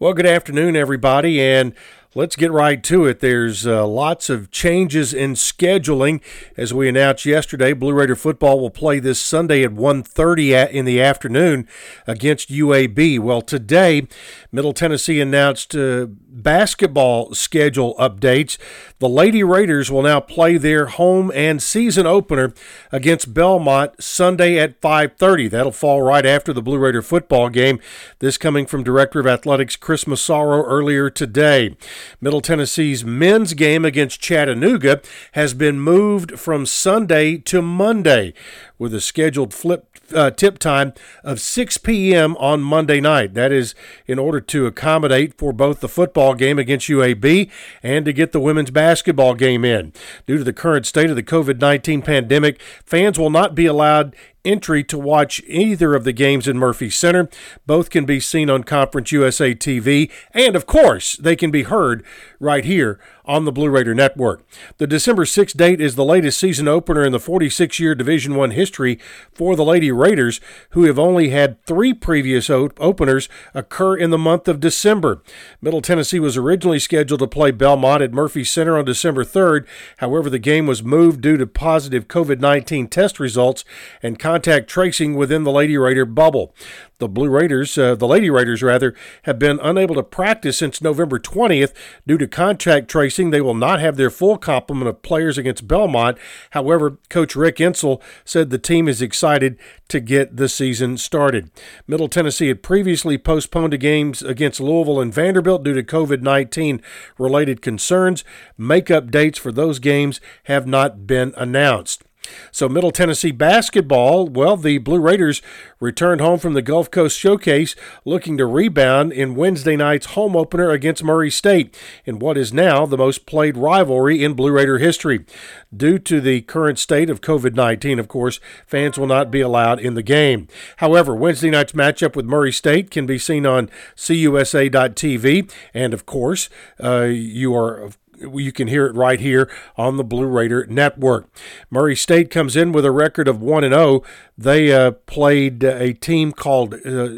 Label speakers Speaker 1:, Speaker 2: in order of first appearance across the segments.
Speaker 1: Well, good afternoon, everybody, and let's get right to it. There's uh, lots of changes in scheduling. As we announced yesterday, Blue Raider football will play this Sunday at 1.30 in the afternoon against UAB. Well, today, Middle Tennessee announced uh, basketball schedule updates. The Lady Raiders will now play their home and season opener against Belmont Sunday at 5:30. That'll fall right after the Blue Raider football game. This coming from Director of Athletics Chris Massaro earlier today. Middle Tennessee's men's game against Chattanooga has been moved from Sunday to Monday with a scheduled flip uh, tip time of 6 p.m. on Monday night. That is in order to accommodate for both the football game against UAB and to get the women's basketball game in. Due to the current state of the COVID 19 pandemic, fans will not be allowed entry to watch either of the games in Murphy Center. Both can be seen on Conference USA TV, and of course, they can be heard right here on the Blue Raider Network. The December 6th date is the latest season opener in the 46-year Division 1 history for the Lady Raiders, who have only had 3 previous op- openers occur in the month of December. Middle Tennessee was originally scheduled to play Belmont at Murphy Center on December 3rd. However, the game was moved due to positive COVID-19 test results and contact tracing within the Lady Raider bubble. The Blue Raiders, uh, the Lady Raiders rather, have been unable to practice since November 20th due to contact tracing. They will not have their full complement of players against Belmont. However, Coach Rick Insell said the team is excited to get the season started. Middle Tennessee had previously postponed games against Louisville and Vanderbilt due to COVID 19 related concerns. Makeup dates for those games have not been announced. So, Middle Tennessee basketball, well, the Blue Raiders returned home from the Gulf Coast Showcase looking to rebound in Wednesday night's home opener against Murray State in what is now the most played rivalry in Blue Raider history. Due to the current state of COVID 19, of course, fans will not be allowed in the game. However, Wednesday night's matchup with Murray State can be seen on CUSA.tv, and of course, uh, you are you can hear it right here on the Blue Raider Network. Murray State comes in with a record of 1 and 0. They uh, played a team called uh,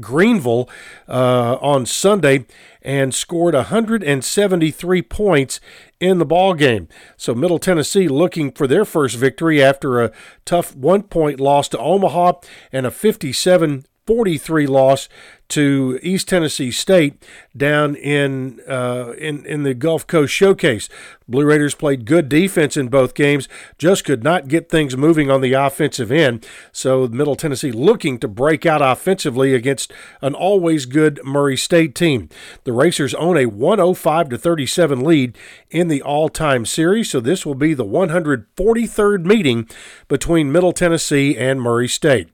Speaker 1: Greenville uh, on Sunday and scored 173 points in the ball game. So Middle Tennessee looking for their first victory after a tough one-point loss to Omaha and a 57 43 loss to East Tennessee State down in uh, in in the Gulf Coast Showcase. Blue Raiders played good defense in both games, just could not get things moving on the offensive end. So Middle Tennessee looking to break out offensively against an always good Murray State team. The Racers own a 105 to 37 lead in the all-time series, so this will be the 143rd meeting between Middle Tennessee and Murray State.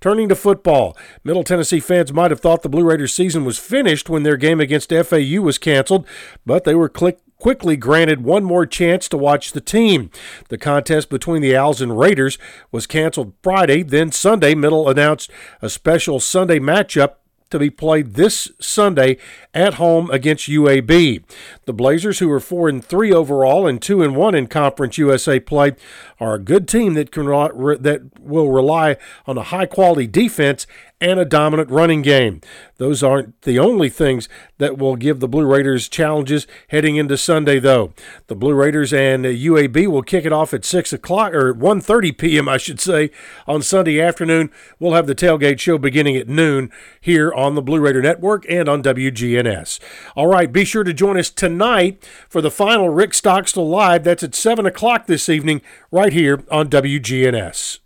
Speaker 1: Turning to football, Middle Tennessee fans might have thought the Blue Raiders season was finished when their game against FAU was canceled, but they were click quickly granted one more chance to watch the team. The contest between the Owls and Raiders was canceled Friday. Then Sunday, Middle announced a special Sunday matchup to be played this Sunday at home against UAB. The Blazers, who are four and three overall and two and one in Conference USA play, are a good team that can that will rely on a high quality defense and a dominant running game. Those aren't the only things that will give the Blue Raiders challenges heading into Sunday, though. The Blue Raiders and UAB will kick it off at six o'clock or 1:30 p.m. I should say on Sunday afternoon. We'll have the tailgate show beginning at noon here on the Blue Raider Network and on WGNS. All right, be sure to join us tonight for the final Rick Stockstill Live. That's at seven o'clock this evening, right here on WGNS.